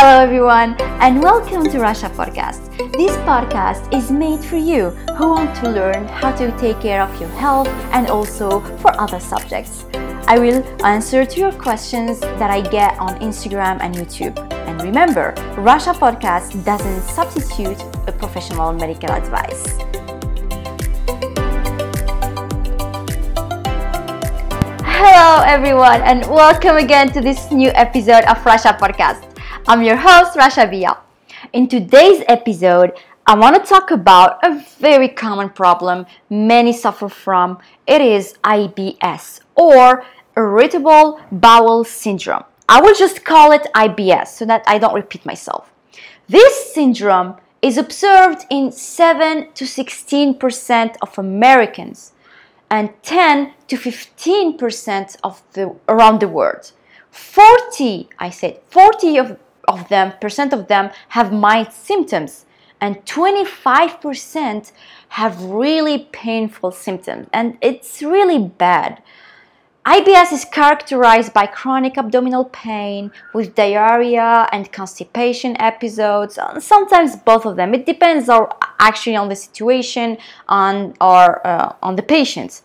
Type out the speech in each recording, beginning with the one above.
Hello, everyone, and welcome to Russia Podcast. This podcast is made for you who want to learn how to take care of your health and also for other subjects. I will answer to your questions that I get on Instagram and YouTube. And remember, Russia Podcast doesn't substitute a professional medical advice. Hello, everyone, and welcome again to this new episode of Russia Podcast. I'm your host, Rasha Via. In today's episode, I want to talk about a very common problem many suffer from. It is IBS or irritable bowel syndrome. I will just call it IBS so that I don't repeat myself. This syndrome is observed in 7 to 16% of Americans and 10 to 15% of the around the world. 40, I said, 40 of, of them, percent of them have mild symptoms and 25% have really painful symptoms and it's really bad. IBS is characterized by chronic abdominal pain with diarrhea and constipation episodes, sometimes both of them. It depends on, actually on the situation on, or uh, on the patient.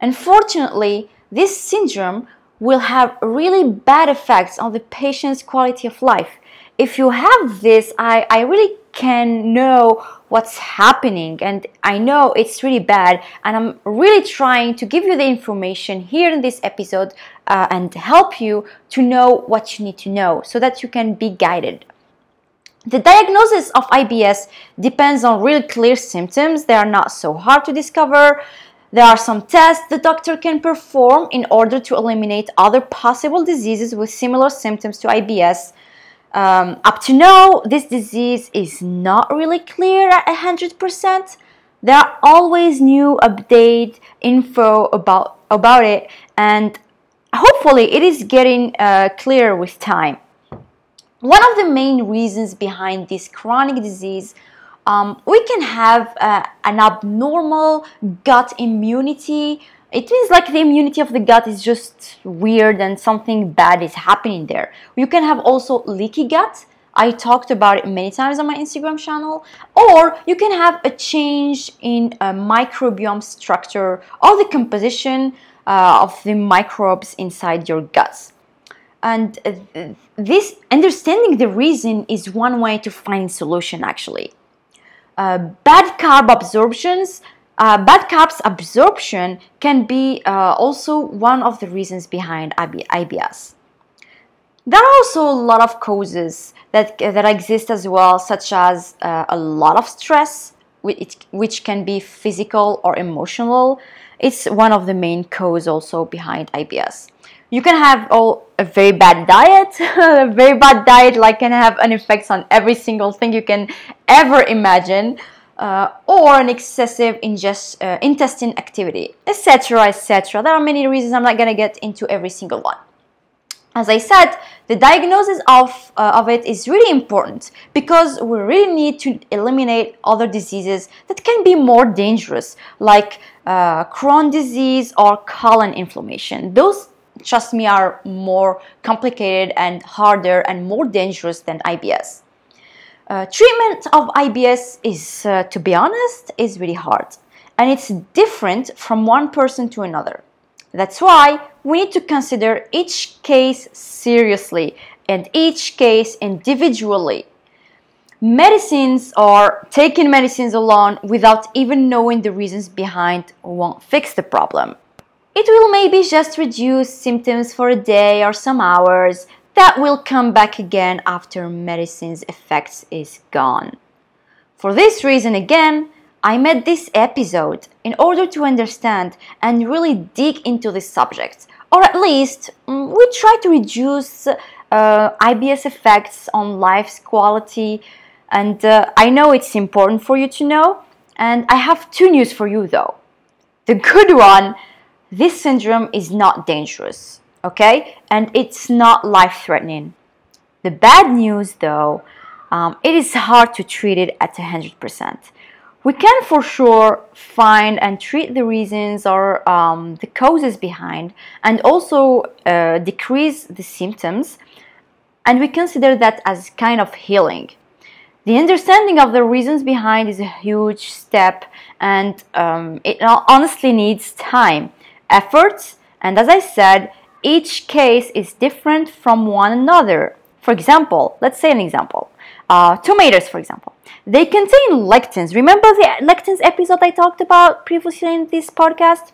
Unfortunately, this syndrome will have really bad effects on the patient's quality of life. If you have this, I, I really can know what's happening and I know it's really bad and I'm really trying to give you the information here in this episode uh, and help you to know what you need to know so that you can be guided. The diagnosis of IBS depends on real clear symptoms. They are not so hard to discover. There are some tests the doctor can perform in order to eliminate other possible diseases with similar symptoms to IBS. Um, up to now, this disease is not really clear at 100%. There are always new update info about, about it, and hopefully, it is getting uh, clearer with time. One of the main reasons behind this chronic disease um, we can have uh, an abnormal gut immunity it means like the immunity of the gut is just weird and something bad is happening there. You can have also leaky gut. I talked about it many times on my Instagram channel. Or you can have a change in a microbiome structure or the composition uh, of the microbes inside your guts. And uh, this understanding the reason is one way to find solution actually. Uh, bad carb absorptions uh, bad carbs absorption can be uh, also one of the reasons behind IBS. There are also a lot of causes that, that exist as well, such as uh, a lot of stress, which, which can be physical or emotional. It's one of the main causes also behind IBS. You can have all, a very bad diet. a very bad diet like can have an effect on every single thing you can ever imagine uh, or an excessive ingest, uh, intestine activity, etc., etc. There are many reasons. I'm not going to get into every single one. As I said, the diagnosis of, uh, of it is really important because we really need to eliminate other diseases that can be more dangerous, like uh, Crohn disease or colon inflammation. Those, trust me, are more complicated and harder and more dangerous than IBS. Uh, treatment of IBS is, uh, to be honest, is really hard and it's different from one person to another. That's why we need to consider each case seriously and each case individually. Medicines or taking medicines alone without even knowing the reasons behind won't fix the problem. It will maybe just reduce symptoms for a day or some hours, that will come back again after medicine's effects is gone. For this reason again, I made this episode in order to understand and really dig into this subject, or at least mm, we try to reduce uh, IBS effects on life's quality. And uh, I know it's important for you to know. And I have two news for you though. The good one this syndrome is not dangerous okay? And it's not life threatening. The bad news, though, um, it is hard to treat it at 100%. We can for sure find and treat the reasons or um, the causes behind and also uh, decrease the symptoms. and we consider that as kind of healing. The understanding of the reasons behind is a huge step, and um, it honestly needs time, effort, and as I said, each case is different from one another. For example, let's say an example. Uh, tomatoes, for example, they contain lectins. Remember the lectins episode I talked about previously in this podcast?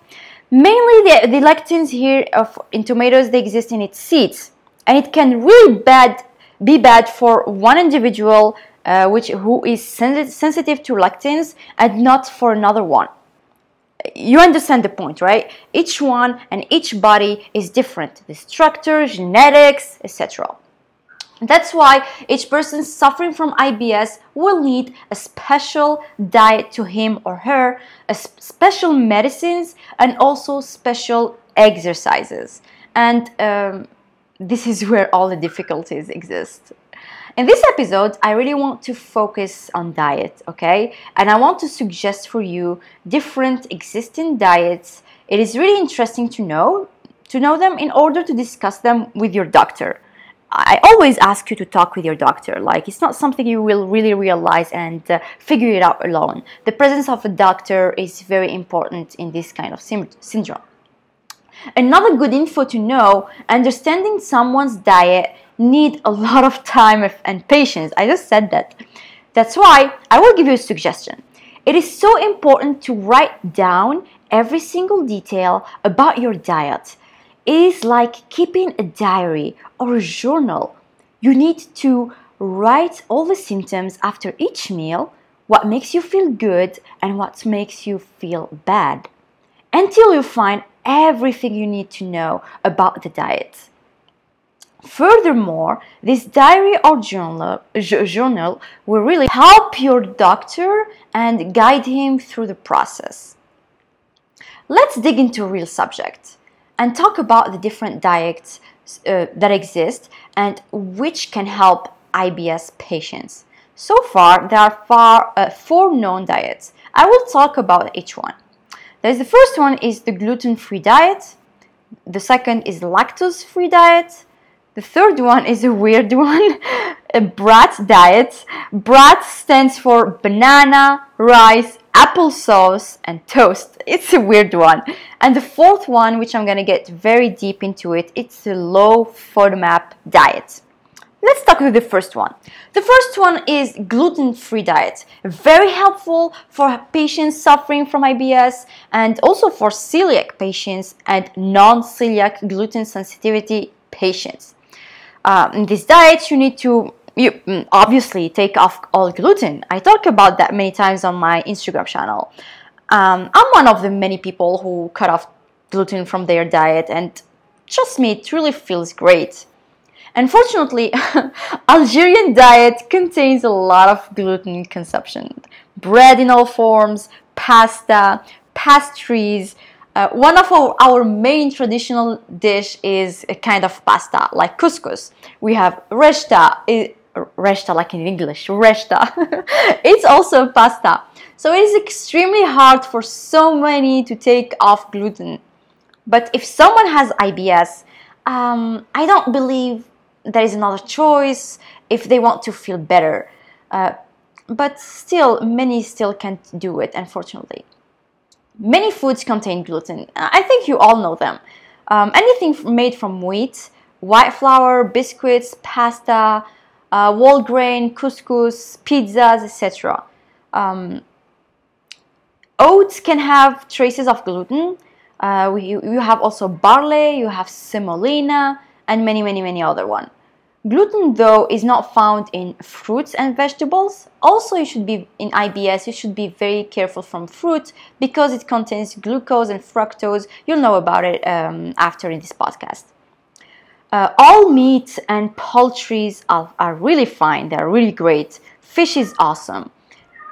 Mainly the, the lectins here of, in tomatoes, they exist in its seeds. And it can really bad, be bad for one individual uh, which, who is sen- sensitive to lectins and not for another one. You understand the point, right? Each one and each body is different. The structure, genetics, etc. That's why each person suffering from IBS will need a special diet to him or her, special medicines, and also special exercises. And um, this is where all the difficulties exist. In this episode, I really want to focus on diet, okay? And I want to suggest for you different existing diets. It is really interesting to know to know them in order to discuss them with your doctor. I always ask you to talk with your doctor. Like, it's not something you will really realize and uh, figure it out alone. The presence of a doctor is very important in this kind of syndrome. Another good info to know understanding someone's diet need a lot of time and patience. I just said that. That's why I will give you a suggestion. It is so important to write down every single detail about your diet It is like keeping a diary or a journal. You need to write all the symptoms after each meal, what makes you feel good and what makes you feel bad, until you find everything you need to know about the diet. Furthermore, this diary or journal, journal will really help your doctor and guide him through the process. Let's dig into a real subject and talk about the different diets uh, that exist and which can help IBS patients. So far, there are far, uh, four known diets. I will talk about each one. There's the first one is the gluten-free diet. The second is lactose-free diet. The third one is a weird one, a brat diet. Brat stands for banana, rice, applesauce and toast. It's a weird one. And the fourth one, which I'm to get very deep into it, it's the low FODMAP diet. Let's start with the first one. The first one is gluten-free diet. Very helpful for patients suffering from IBS and also for celiac patients and non-celiac gluten sensitivity patients. Uh, in this diet, you need to you mm, obviously take off all gluten. I talk about that many times on my Instagram channel. Um, I'm one of the many people who cut off gluten from their diet, and trust me, it really feels great. Unfortunately, Algerian diet contains a lot of gluten consumption. Bread in all forms, pasta, pastries. Uh, one of our, our main traditional dish is a kind of pasta, like couscous. We have reshta, reshta like in English, reshta. it's also pasta. So it is extremely hard for so many to take off gluten. But if someone has IBS, um, I don't believe there is another choice if they want to feel better. Uh, but still, many still can't do it, unfortunately. Many foods contain gluten. I think you all know them. Um, anything made from wheat, white flour, biscuits, pasta, uh, whole grain, couscous, pizzas, etc. Um, oats can have traces of gluten. Uh, you, you have also barley, you have semolina, and many, many, many other one. Gluten, though, is not found in fruits and vegetables. Also, you should be in IBS, you should be very careful from fruit because it contains glucose and fructose. You'll know about it um, after in this podcast. Uh, all meat and poultries are, are really fine. They're really great. Fish is awesome.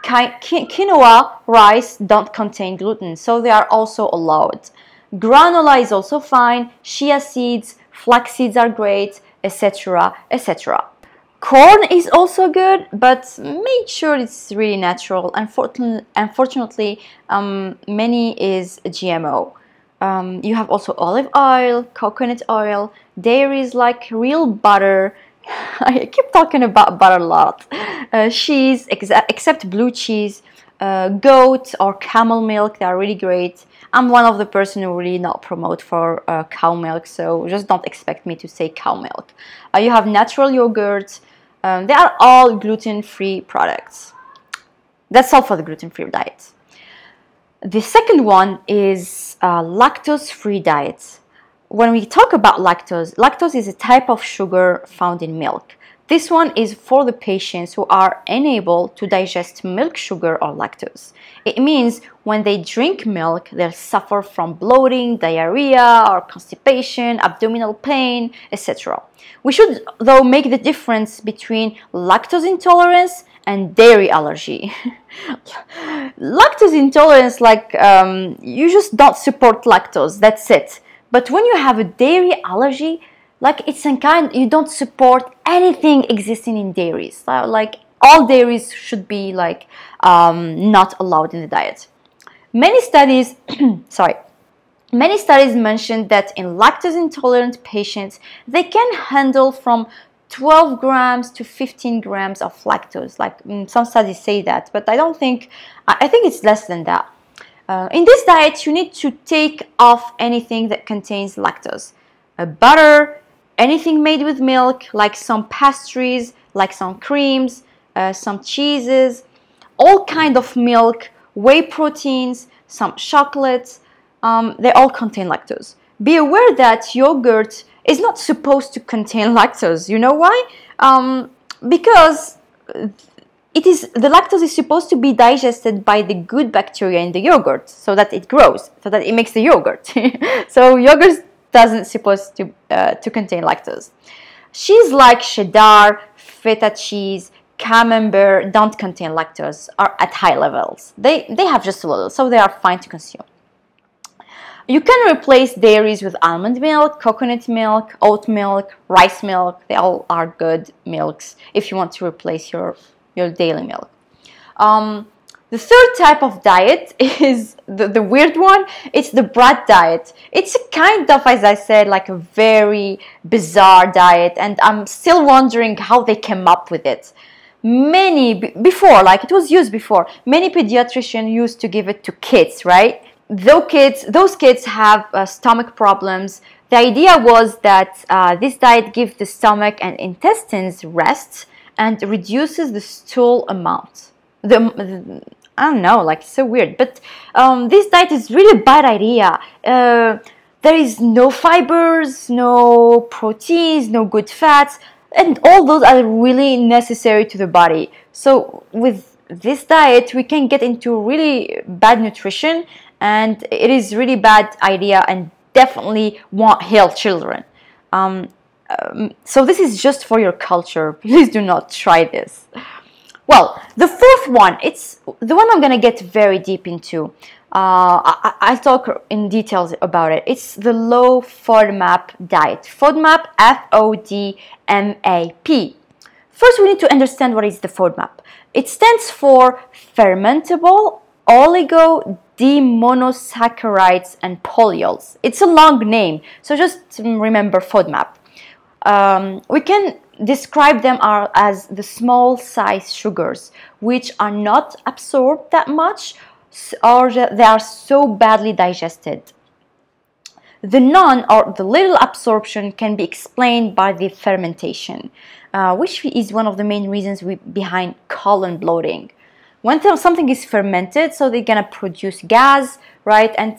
Quinoa rice don't contain gluten, so they are also allowed. Granola is also fine. Chia seeds, flax seeds are great, etc., etc. Corn is also good, but make sure it's really natural. Unfortunately, unfortunately um, many is GMO. Um, you have also olive oil, coconut oil, dairies like real butter, I keep talking about butter a lot. Uh, cheese, ex- except blue cheese, uh, goat or camel milk, they are really great. I'm one of the person who really not promote for uh, cow milk, so just don't expect me to say cow milk. Uh, you have natural yogurt. Um, they are all gluten-free products. That's all for the gluten-free diet. The second one is uh, lactose-free diet. When we talk about lactose, lactose is a type of sugar found in milk. This one is for the patients who are unable to digest milk sugar or lactose. It means when they drink milk, they'll suffer from bloating, diarrhea, or constipation, abdominal pain, etc. We should, though, make the difference between lactose intolerance and dairy allergy. lactose intolerance, like um, you just don't support lactose, that's it. But when you have a dairy allergy, like it's some kind you don't support anything existing in dairies. Like all dairies should be like um, not allowed in the diet. Many studies sorry many studies mentioned that in lactose intolerant patients they can handle from 12 grams to 15 grams of lactose. Like mm, some studies say that but i don't think i think it's less than that. Uh, in this diet you need to take off anything that contains lactose. Uh, butter anything made with milk, like some pastries, like some creams, uh, some cheeses, all kind of milk, whey proteins, some chocolates, um, they all contain lactose. Be aware that yogurt is not supposed to contain lactose. You know why? Um, because it is the lactose is supposed to be digested by the good bacteria in the yogurt so that it grows so that it makes the yogurt so yogurt doesn't supposed to uh, to contain lactose. Cheese like cheddar, feta cheese, camembert don't contain lactose or at high levels. They they have just a little, so they are fine to consume. You can replace dairies with almond milk, coconut milk, oat milk, rice milk. They all are good milks if you want to replace your your daily milk. Um, the third type of diet is the, the weird one. It's the brat diet. It's a kind of, as I said, like a very bizarre diet, and I'm still wondering how they came up with it. Many before, like it was used before, many pediatricians used to give it to kids, right? Those kids, those kids have uh, stomach problems. The idea was that uh, this diet gives the stomach and intestines rest and reduces the stool amount. The, I don't know, like it's so weird. But um, this diet is really bad idea. Uh, there is no fibers, no proteins, no good fats, and all those are really necessary to the body. So with this diet, we can get into really bad nutrition, and it is really bad idea, and definitely won't help children. Um, um, so this is just for your culture. Please do not try this. Well, the fourth one, it's the one I'm going to get very deep into. Uh, I, I, talk in details about it. It's the low FODMAP diet. FODMAP, F-O-D-M-A-P. First, we need to understand what is the FODMAP. It stands for fermentable oligo di-monosaccharides and polyols. It's a long name, so just remember FODMAP. Um, we can describe them are as the small size sugars which are not absorbed that much or they are so badly digested. The non or the little absorption can be explained by the fermentation uh, which is one of the main reasons we, behind colon bloating. When something is fermented so they're gonna produce gas right and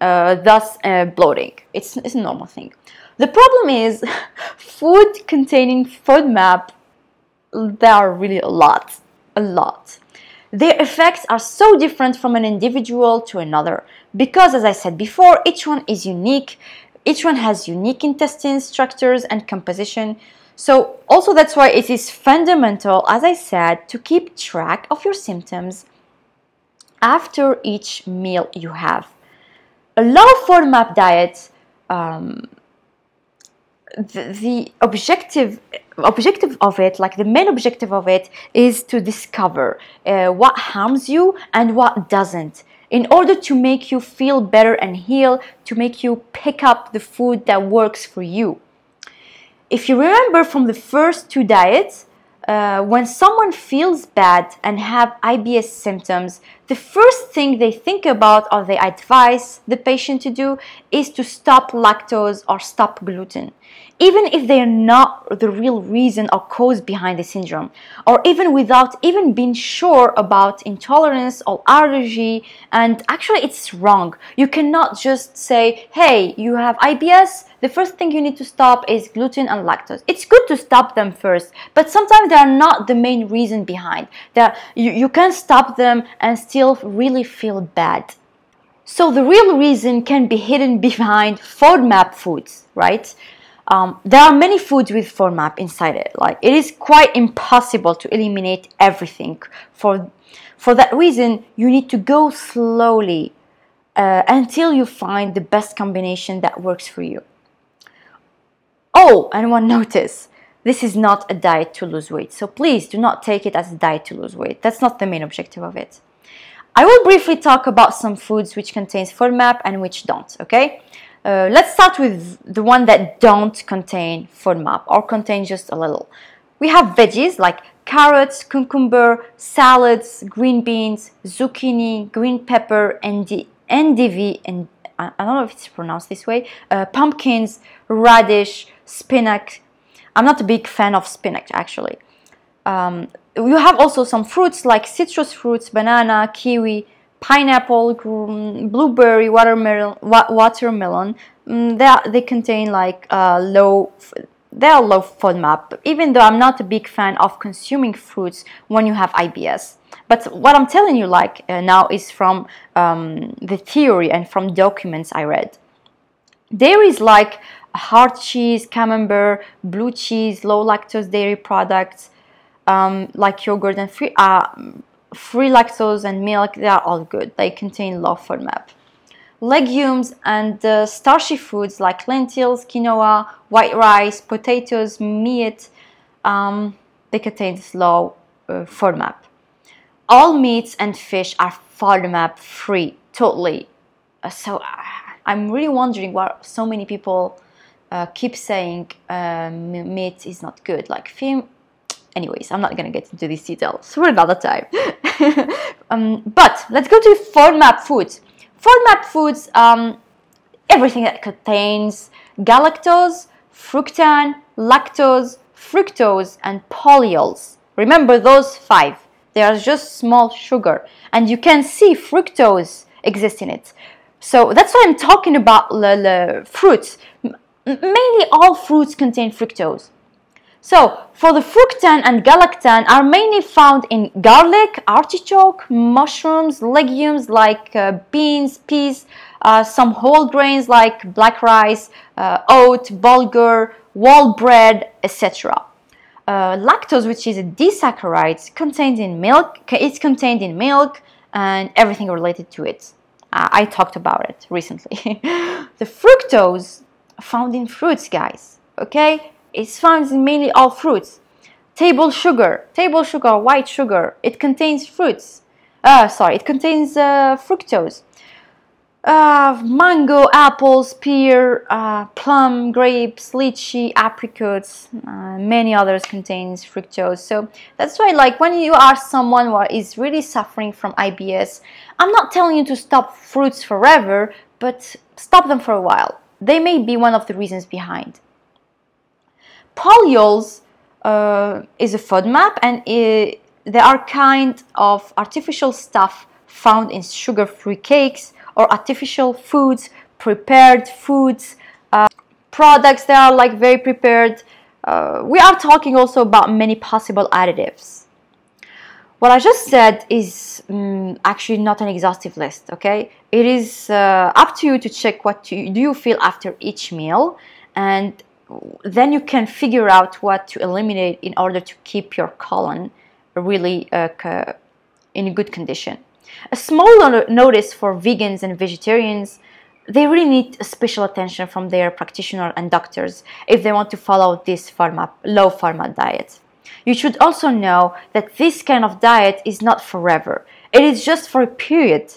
uh, thus uh, bloating. It's, it's a normal thing the problem is food containing FODMAP, there are really a lot, a lot. Their effects are so different from an individual to another because, as I said before, each one is unique. Each one has unique intestine structures and composition. So, also that's why it is fundamental, as I said, to keep track of your symptoms after each meal you have. A low FODMAP diet um, the, the objective objective of it like the main objective of it is to discover uh, what harms you and what doesn't in order to make you feel better and heal to make you pick up the food that works for you. If you remember from the first two diets, uh, when someone feels bad and have IBS symptoms, the first thing they think about or they advise the patient to do is to stop lactose or stop gluten even if they're not the real reason or cause behind the syndrome, or even without even being sure about intolerance or allergy. And actually, it's wrong. You cannot just say, hey, you have IBS, the first thing you need to stop is gluten and lactose. It's good to stop them first, but sometimes they are not the main reason behind. That you, you can stop them and still really feel bad. So the real reason can be hidden behind FODMAP foods, right? Um, there are many foods with FODMAP inside it. Like it is quite impossible to eliminate everything. For for that reason, you need to go slowly uh, until you find the best combination that works for you. Oh, and one notice: this is not a diet to lose weight. So please do not take it as a diet to lose weight. That's not the main objective of it. I will briefly talk about some foods which contains FODMAP and which don't. Okay. Uh, let's start with the one that don't contain FODMAP or contain just a little. We have veggies like carrots, cucumber, salads, green beans, zucchini, green pepper, and endive, and I don't know if it's pronounced this way, uh, pumpkins, radish, spinach. I'm not a big fan of spinach actually. Um, you have also some fruits like citrus fruits, banana, kiwi, pineapple, blueberry, watermelon, watermelon. Mm, they, they contain like uh, low they are low FODMAP, even though I'm not a big fan of consuming fruits when you have IBS. But what I'm telling you like uh, now is from um, the theory and from documents I read. Dairy is like hard cheese, camembert, blue cheese, low lactose dairy products um, like yogurt and free, uh, free lactose and milk, they are all good. They contain low FODMAP. Legumes and uh, starchy foods like lentils, quinoa, white rice, potatoes, meat, um, they contain low uh, FODMAP. All meats and fish are FODMAP free, totally. Uh, so uh, I'm really wondering why so many people uh, keep saying um, meat is not good. Like anyways, I'm not gonna get into these details for another time. um, but let's go to FODMAP foods. FODMAP foods, um, everything that contains galactose, fructan, lactose, fructose, and polyols. Remember those five. They are just small sugar, and you can see fructose exists in it. So that's why I'm talking about the fruits. mainly, all fruits contain fructose. So, for the fructan and galactan are mainly found in garlic, artichoke, mushrooms, legumes like uh, beans, peas, uh, some whole grains like black rice, uh, oat, bulgur, wall bread, etc. Uh, lactose, which is a disaccharide, contained in milk. It's contained in milk and everything related to it. I talked about it recently. the fructose found in fruits, guys. Okay, it's found in mainly all fruits. Table sugar, table sugar, white sugar, it contains fruits. Uh, sorry, it contains uh, fructose. Uh, mango, apples, pear, uh, plum, grapes, lychee, apricots, uh, many others contains fructose. So that's why, like, when you are someone who is really suffering from IBS, I'm not telling you to stop fruits forever, but stop them for a while. They may be one of the reasons behind. Polyols uh, is a FODMAP and they are kind of artificial stuff found in sugar-free cakes or artificial foods, prepared foods, uh, products that are like very prepared. Uh, we are talking also about many possible additives. What I just said is um, actually not an exhaustive list, okay? It is uh, up to you to check what do you feel after each meal and then you can figure out what to eliminate in order to keep your colon really uh, in good condition. A small notice for vegans and vegetarians they really need special attention from their practitioner and doctors if they want to follow this FODMAP, low FODMAP diet. You should also know that this kind of diet is not forever. It is just for a period.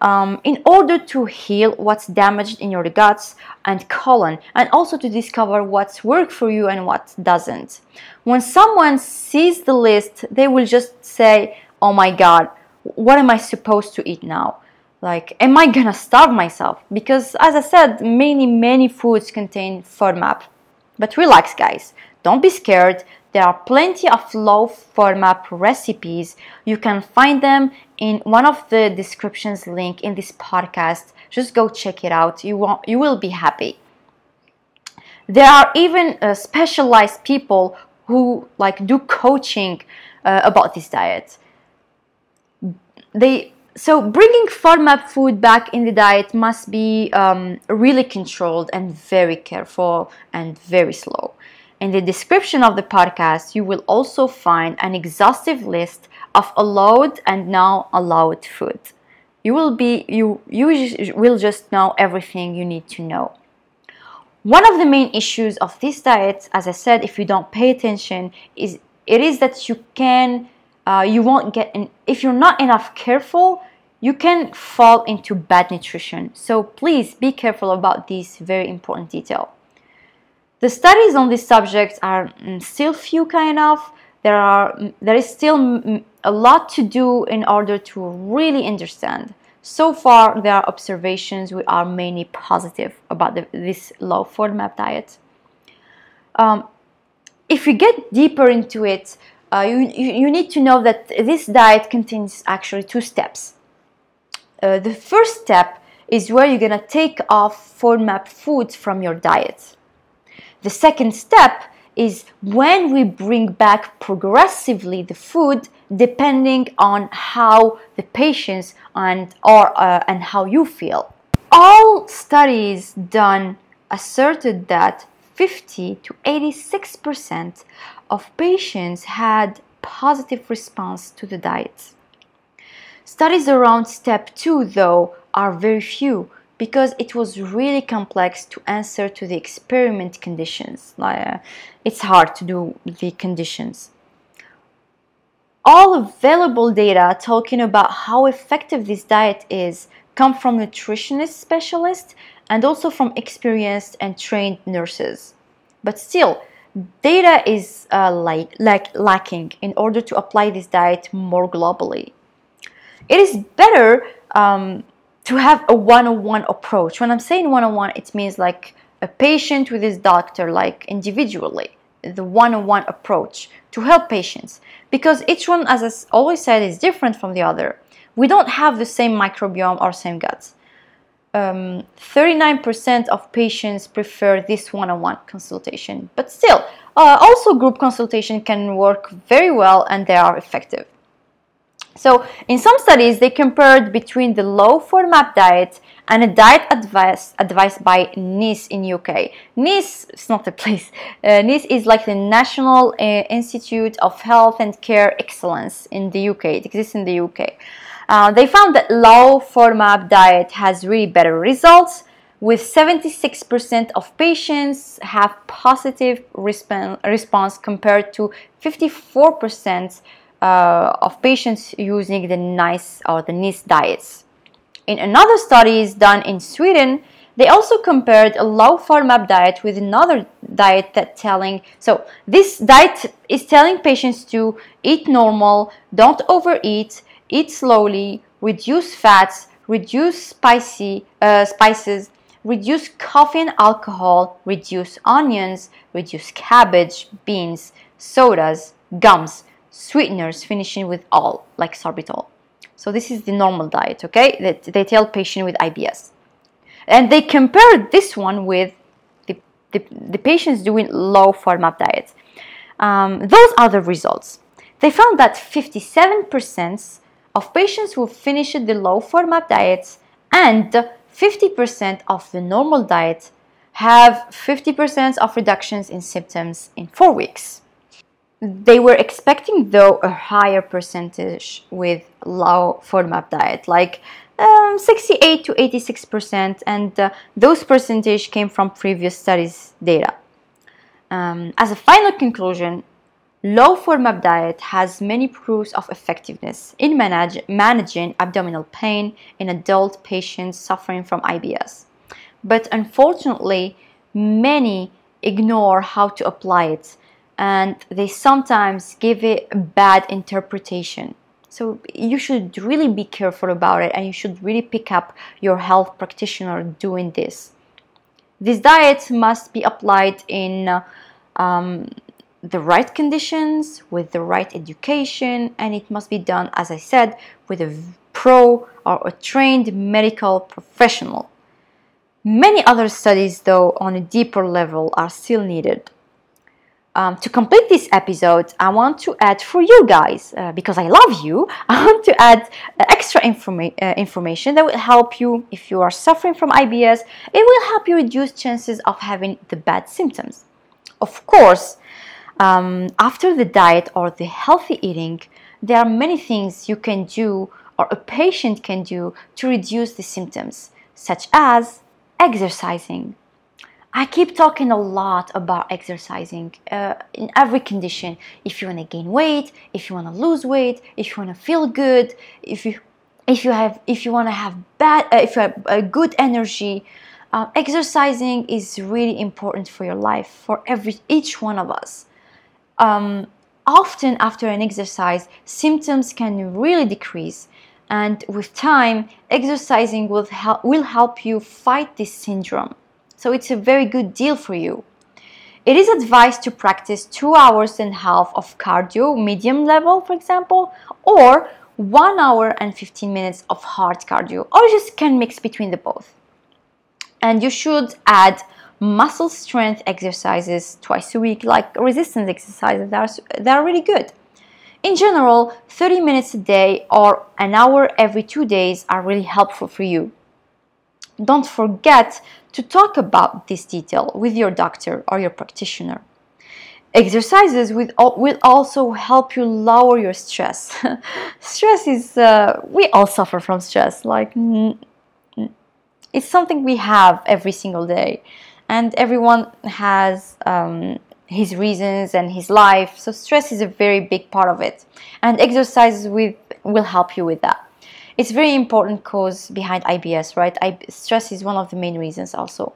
Um, in order to heal what's damaged in your guts and colon, and also to discover what's worked for you and what doesn't. When someone sees the list, they will just say, Oh my god, what am I supposed to eat now? Like, am I gonna starve myself? Because, as I said, many, many foods contain FODMAP. But relax, guys, don't be scared. There are plenty of low FODMAP recipes. You can find them in one of the descriptions link in this podcast. Just go check it out. You won't, you will be happy. There are even uh, specialized people who like do coaching uh, about this diet. They so bringing FODMAP food back in the diet must be um, really controlled and very careful and very slow. In the description of the podcast, you will also find an exhaustive list of allowed and now allowed food. You will be you you will just know everything you need to know. One of the main issues of this diet, as I said, if you don't pay attention, is it is that you can uh, you won't get in, if you're not enough careful you can fall into bad nutrition so please be careful about this very important detail the studies on this subject are mm, still few kind of there are mm, there is still mm, a lot to do in order to really understand so far there are observations which are mainly positive about the, this low FODMAP diet um, if you get deeper into it uh, you, you need to know that this diet contains actually two steps. Uh, the first step is where you're gonna take off FODMAP foods from your diet. The second step is when we bring back progressively the food depending on how the patients and or uh, and how you feel. All studies done asserted that 50 to 86 percent of patients had positive response to the diet. Studies around step 2 though are very few because it was really complex to answer to the experiment conditions. Uh, it's hard to do the conditions. All available data talking about how effective this diet is come from nutritionist specialists and also from experienced and trained nurses. But still, data is uh, like, like lacking in order to apply this diet more globally. It is better um, to have a one-on-one approach. When I'm saying one-on-one, it means like a patient with his doctor, like individually, the one-on-one approach to help patients. Because each one, as I always said, is different from the other. We don't have the same microbiome or same guts um, 39% of patients prefer this one-on-one consultation. But still, uh, also group consultation can work very well and they are effective. So in some studies, they compared between the low FODMAP diet and a diet advice advised by NICE in UK. NICE is not a place. Uh, NICE is like the National uh, Institute of Health and Care Excellence in the UK. It exists in the UK. Uh, they found that low FODMAP diet has really better results with 76% of patients have positive resp- response compared to 54% uh, of patients using the NICE or the NICE diets. In another studies done in Sweden, they also compared a low FODMAP diet with another diet that telling so this diet is telling patients to eat normal, don't overeat, eat slowly, reduce fats, reduce spicy uh, spices, reduce coffee and alcohol, reduce onions, reduce cabbage, beans, sodas, gums, sweeteners, finishing with all like sorbitol. So this is the normal diet, okay? That they tell patient with IBS. And they compared this one with the, the, the patients doing low FODMAP diets. Um, those are the results. They found that 57% of patients who finished the low FODMAP diets and 50% of the normal diet have 50% of reductions in symptoms in four weeks. They were expecting, though, a higher percentage with low FODMAP diet, like um, 68 to 86%, and uh, those percentage came from previous studies data. Um, as a final conclusion, Low FODMAP diet has many proofs of effectiveness in manage, managing abdominal pain in adult patients suffering from IBS. But unfortunately, many ignore how to apply it and they sometimes give it a bad interpretation. So you should really be careful about it and you should really pick up your health practitioner doing this. This diet must be applied in um, the right conditions, with the right education, and it must be done, as I said, with a pro or a trained medical professional. Many other studies, though, on a deeper level are still needed. Um, to complete this episode, I want to add for you guys, uh, because I love you, I want to add extra informa- uh, information that will help you if you are suffering from IBS. It will help you reduce chances of having the bad symptoms. Of course, um, after the diet or the healthy eating, there are many things you can do or a patient can do to reduce the symptoms, such as exercising. I keep talking a lot about exercising uh, in every condition. If you want to gain weight, if you want to lose weight, if you want to feel good, if you if you have if you want to have bad uh, if you have a good energy, uh, exercising is really important for your life for every each one of us um, often after an exercise, symptoms can really decrease. And with time, exercising will help, will help you fight this syndrome. So it's a very good deal for you. It is advised to practice two hours and a half of cardio, medium level, for example, or one hour and 15 minutes of hard cardio, or you just can mix between the both. And you should add muscle strength exercises twice a week, like resistance exercises that are, that are really good. In general, 30 minutes a day or an hour every two days are really helpful for you. Don't forget to talk about this detail with your doctor or your practitioner. Exercises will also help you lower your stress. stress is, uh, we all suffer from stress. Like, it's something we have every single day and everyone has um, his reasons and his life so stress is a very big part of it and exercises with, will help you with that it's very important cause behind ibs right I, stress is one of the main reasons also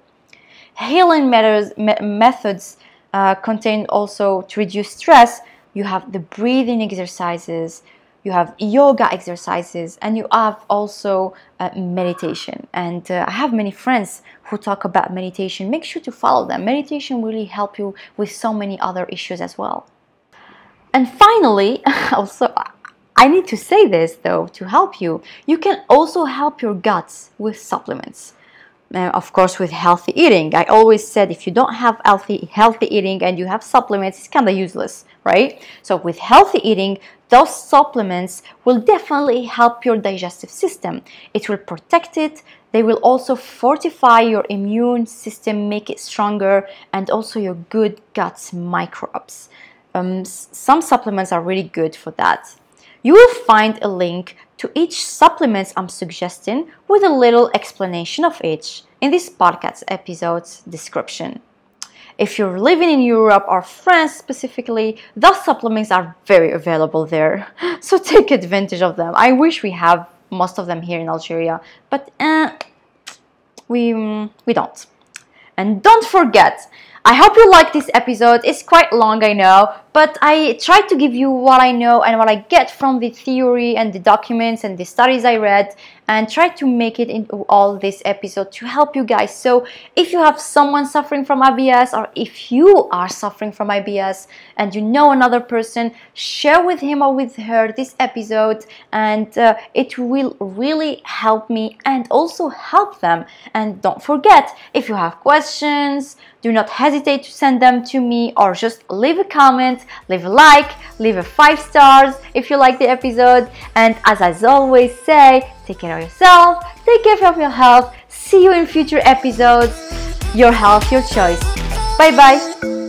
healing methods, methods uh, contain also to reduce stress you have the breathing exercises you have yoga exercises, and you have also uh, meditation. And uh, I have many friends who talk about meditation. Make sure to follow them. Meditation really help you with so many other issues as well. And finally, also I need to say this though to help you. You can also help your guts with supplements. Uh, of course with healthy eating i always said if you don't have healthy healthy eating and you have supplements it's kind of useless right so with healthy eating those supplements will definitely help your digestive system. It will protect it. They will also fortify your immune system, make it stronger, and also your good gut microbes. Um, some supplements are really good for that. You will find a link to each supplement I'm suggesting with a little explanation of each in this podcast episode's description. If you're living in Europe or France specifically, those supplements are very available there. So take advantage of them. I wish we have most of them here in Algeria, but uh, we, we don't. And don't forget, I hope you like this episode. It's quite long, I know, but I try to give you what I know and what I get from the theory and the documents and the studies I read and try to make it into all this episode to help you guys. So, if you have someone suffering from IBS or if you are suffering from IBS and you know another person, share with him or with her this episode and uh, it will really help me and also help them. And don't forget, if you have questions, do not hesitate to send them to me or just leave a comment, leave a like, leave a five stars if you like the episode. And as I always say, Take care of yourself, take care of your health. See you in future episodes. Your health, your choice. Bye bye.